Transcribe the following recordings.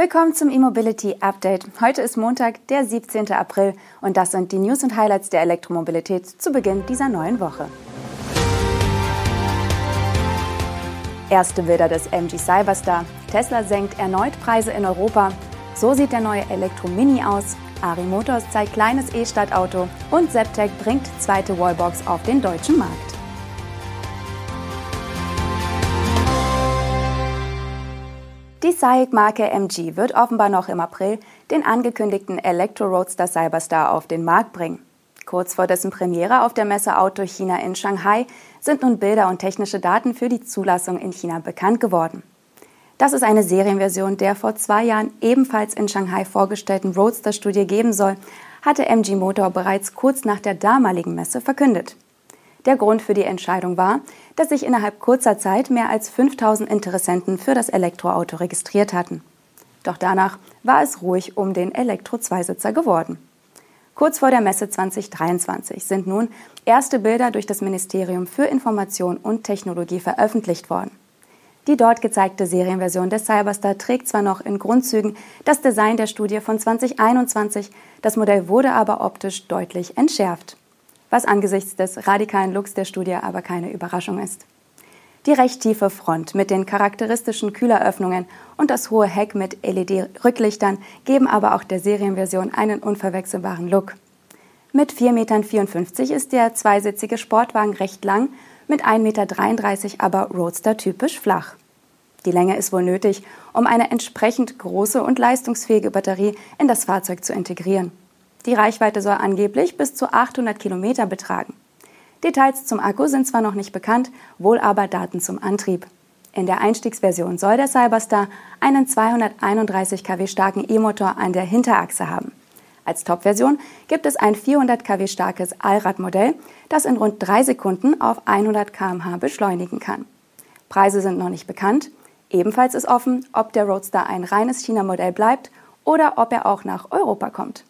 Willkommen zum E-Mobility Update. Heute ist Montag, der 17. April und das sind die News und Highlights der Elektromobilität zu Beginn dieser neuen Woche. Erste Bilder des MG Cyberstar. Tesla senkt erneut Preise in Europa. So sieht der neue Elektro-Mini aus. Ari Motors zeigt kleines E-Stadtauto und Zeptec bringt zweite Wallbox auf den deutschen Markt. Die SAIC-Marke MG wird offenbar noch im April den angekündigten Elektro-Roadster Cyberstar auf den Markt bringen. Kurz vor dessen Premiere auf der Messe Auto China in Shanghai sind nun Bilder und technische Daten für die Zulassung in China bekannt geworden. Dass es eine Serienversion der vor zwei Jahren ebenfalls in Shanghai vorgestellten Roadster-Studie geben soll, hatte MG Motor bereits kurz nach der damaligen Messe verkündet. Der Grund für die Entscheidung war, dass sich innerhalb kurzer Zeit mehr als 5000 Interessenten für das Elektroauto registriert hatten. Doch danach war es ruhig um den Elektro-Zweisitzer geworden. Kurz vor der Messe 2023 sind nun erste Bilder durch das Ministerium für Information und Technologie veröffentlicht worden. Die dort gezeigte Serienversion des Cyberstar trägt zwar noch in Grundzügen das Design der Studie von 2021, das Modell wurde aber optisch deutlich entschärft was angesichts des radikalen Looks der Studie aber keine Überraschung ist. Die recht tiefe Front mit den charakteristischen Kühleröffnungen und das hohe Heck mit LED-Rücklichtern geben aber auch der Serienversion einen unverwechselbaren Look. Mit 4,54 Metern ist der zweisitzige Sportwagen recht lang, mit 1,33 Meter aber Roadster typisch flach. Die Länge ist wohl nötig, um eine entsprechend große und leistungsfähige Batterie in das Fahrzeug zu integrieren. Die Reichweite soll angeblich bis zu 800 Kilometer betragen. Details zum Akku sind zwar noch nicht bekannt, wohl aber Daten zum Antrieb. In der Einstiegsversion soll der Cyberstar einen 231 kW starken E-Motor an der Hinterachse haben. Als Top-Version gibt es ein 400 kW starkes Allradmodell, das in rund drei Sekunden auf 100 km/h beschleunigen kann. Preise sind noch nicht bekannt. Ebenfalls ist offen, ob der Roadster ein reines China-Modell bleibt oder ob er auch nach Europa kommt.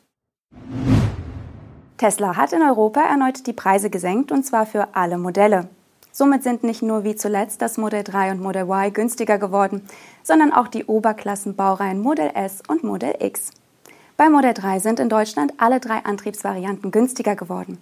Tesla hat in Europa erneut die Preise gesenkt und zwar für alle Modelle. Somit sind nicht nur wie zuletzt das Modell 3 und Model Y günstiger geworden, sondern auch die Oberklassenbaureihen Model S und Model X. Bei Model 3 sind in Deutschland alle drei Antriebsvarianten günstiger geworden.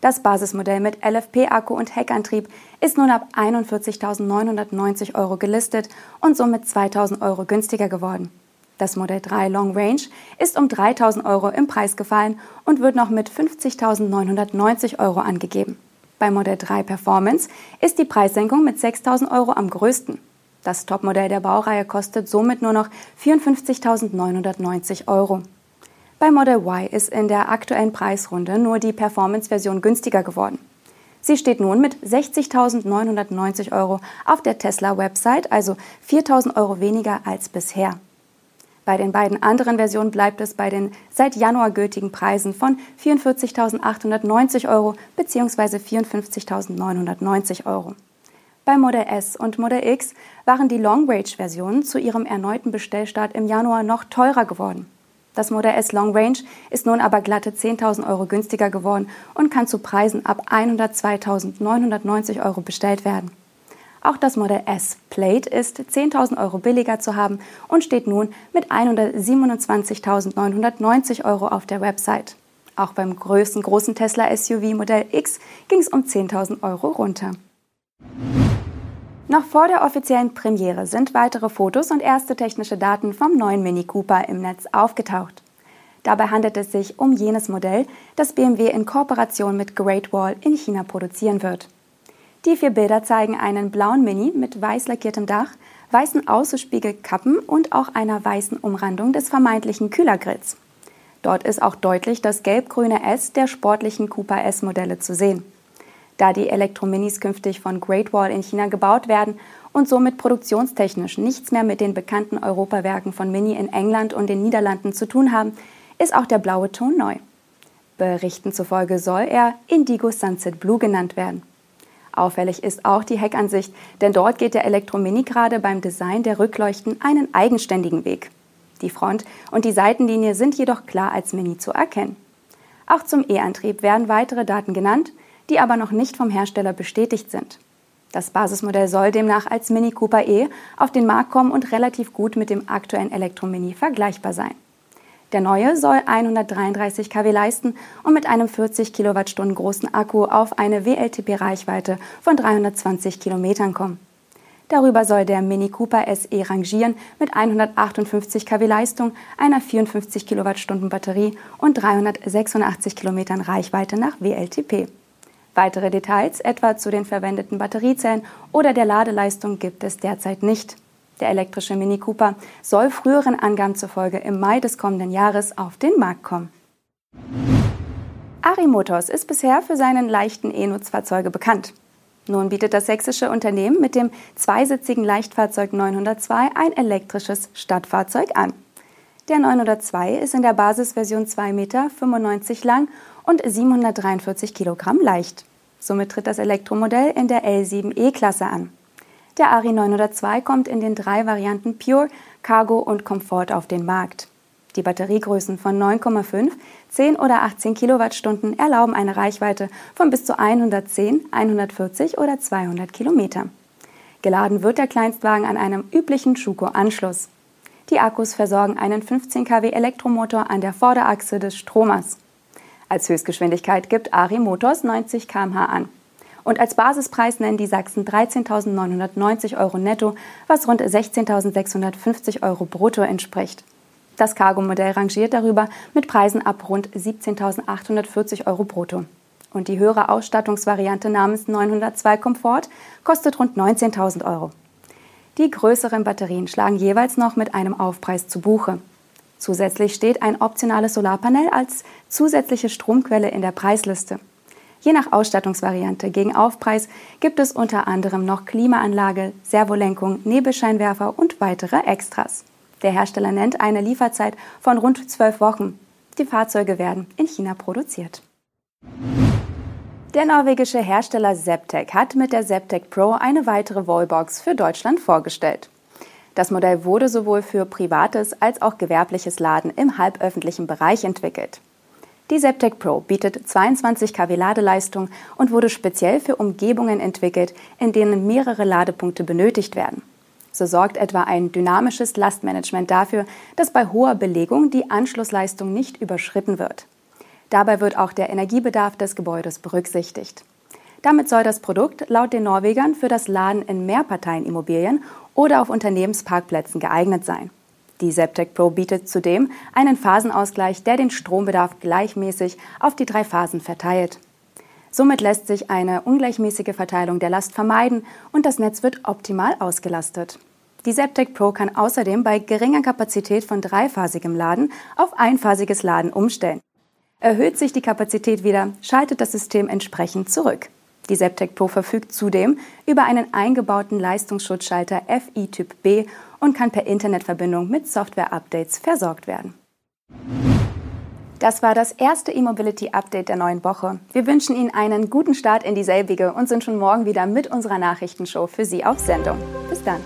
Das Basismodell mit LFP-Akku und Heckantrieb ist nun ab 41.990 Euro gelistet und somit 2.000 Euro günstiger geworden. Das Modell 3 Long Range ist um 3000 Euro im Preis gefallen und wird noch mit 50.990 Euro angegeben. Bei Modell 3 Performance ist die Preissenkung mit 6.000 Euro am größten. Das Topmodell der Baureihe kostet somit nur noch 54.990 Euro. Bei Model Y ist in der aktuellen Preisrunde nur die Performance-Version günstiger geworden. Sie steht nun mit 60.990 Euro auf der Tesla-Website, also 4.000 Euro weniger als bisher. Bei den beiden anderen Versionen bleibt es bei den seit Januar gültigen Preisen von 44.890 Euro bzw. 54.990 Euro. Bei Model S und Model X waren die Long-Range-Versionen zu ihrem erneuten Bestellstart im Januar noch teurer geworden. Das Model S Long Range ist nun aber glatte 10.000 Euro günstiger geworden und kann zu Preisen ab 102.990 Euro bestellt werden. Auch das Modell S Plate ist 10.000 Euro billiger zu haben und steht nun mit 127.990 Euro auf der Website. Auch beim größten großen Tesla SUV Modell X ging es um 10.000 Euro runter. Noch vor der offiziellen Premiere sind weitere Fotos und erste technische Daten vom neuen Mini Cooper im Netz aufgetaucht. Dabei handelt es sich um jenes Modell, das BMW in Kooperation mit Great Wall in China produzieren wird. Die vier Bilder zeigen einen blauen Mini mit weiß lackiertem Dach, weißen Außenspiegelkappen und auch einer weißen Umrandung des vermeintlichen Kühlergrills. Dort ist auch deutlich das gelb-grüne S der sportlichen Cooper S-Modelle zu sehen. Da die Elektrominis künftig von Great Wall in China gebaut werden und somit produktionstechnisch nichts mehr mit den bekannten Europawerken von Mini in England und den Niederlanden zu tun haben, ist auch der blaue Ton neu. Berichten zufolge soll er Indigo Sunset Blue genannt werden. Auffällig ist auch die Heckansicht, denn dort geht der Elektromini gerade beim Design der Rückleuchten einen eigenständigen Weg. Die Front- und die Seitenlinie sind jedoch klar als Mini zu erkennen. Auch zum E-Antrieb werden weitere Daten genannt, die aber noch nicht vom Hersteller bestätigt sind. Das Basismodell soll demnach als Mini Cooper E auf den Markt kommen und relativ gut mit dem aktuellen Elektromini vergleichbar sein. Der neue soll 133 kW leisten und mit einem 40 Kilowattstunden großen Akku auf eine WLTP-Reichweite von 320 Kilometern kommen. Darüber soll der Mini Cooper SE rangieren mit 158 kW Leistung, einer 54 Kilowattstunden Batterie und 386 Kilometern Reichweite nach WLTP. Weitere Details, etwa zu den verwendeten Batteriezellen oder der Ladeleistung, gibt es derzeit nicht. Der elektrische Mini Cooper soll früheren Angaben zufolge im Mai des kommenden Jahres auf den Markt kommen. Ari Motors ist bisher für seinen leichten E-Nutzfahrzeuge bekannt. Nun bietet das sächsische Unternehmen mit dem zweisitzigen Leichtfahrzeug 902 ein elektrisches Stadtfahrzeug an. Der 902 ist in der Basisversion 2,95 Meter lang und 743 Kilogramm leicht. Somit tritt das Elektromodell in der L7E-Klasse an. Der Ari 902 kommt in den drei Varianten Pure, Cargo und Comfort auf den Markt. Die Batteriegrößen von 9,5, 10 oder 18 Kilowattstunden erlauben eine Reichweite von bis zu 110, 140 oder 200 Kilometer. Geladen wird der Kleinstwagen an einem üblichen Schuko-Anschluss. Die Akkus versorgen einen 15 kW Elektromotor an der Vorderachse des Stromers. Als Höchstgeschwindigkeit gibt Ari Motors 90 km/h an. Und als Basispreis nennen die Sachsen 13.990 Euro netto, was rund 16.650 Euro brutto entspricht. Das Cargo-Modell rangiert darüber mit Preisen ab rund 17.840 Euro brutto. Und die höhere Ausstattungsvariante namens 902 Komfort kostet rund 19.000 Euro. Die größeren Batterien schlagen jeweils noch mit einem Aufpreis zu Buche. Zusätzlich steht ein optionales Solarpanel als zusätzliche Stromquelle in der Preisliste. Je nach Ausstattungsvariante gegen Aufpreis gibt es unter anderem noch Klimaanlage, Servolenkung, Nebelscheinwerfer und weitere Extras. Der Hersteller nennt eine Lieferzeit von rund zwölf Wochen. Die Fahrzeuge werden in China produziert. Der norwegische Hersteller Septec hat mit der Septec Pro eine weitere Wallbox für Deutschland vorgestellt. Das Modell wurde sowohl für privates als auch gewerbliches Laden im halböffentlichen Bereich entwickelt. Die Septec Pro bietet 22 kW Ladeleistung und wurde speziell für Umgebungen entwickelt, in denen mehrere Ladepunkte benötigt werden. So sorgt etwa ein dynamisches Lastmanagement dafür, dass bei hoher Belegung die Anschlussleistung nicht überschritten wird. Dabei wird auch der Energiebedarf des Gebäudes berücksichtigt. Damit soll das Produkt laut den Norwegern für das Laden in Mehrparteienimmobilien oder auf Unternehmensparkplätzen geeignet sein. Die Septec Pro bietet zudem einen Phasenausgleich, der den Strombedarf gleichmäßig auf die drei Phasen verteilt. Somit lässt sich eine ungleichmäßige Verteilung der Last vermeiden und das Netz wird optimal ausgelastet. Die Septec Pro kann außerdem bei geringer Kapazität von dreiphasigem Laden auf einphasiges Laden umstellen. Erhöht sich die Kapazität wieder, schaltet das System entsprechend zurück. Die Septec Pro verfügt zudem über einen eingebauten Leistungsschutzschalter FI Typ B und kann per Internetverbindung mit Software-Updates versorgt werden. Das war das erste E-Mobility-Update der neuen Woche. Wir wünschen Ihnen einen guten Start in dieselbige und sind schon morgen wieder mit unserer Nachrichtenshow für Sie auf Sendung. Bis dann.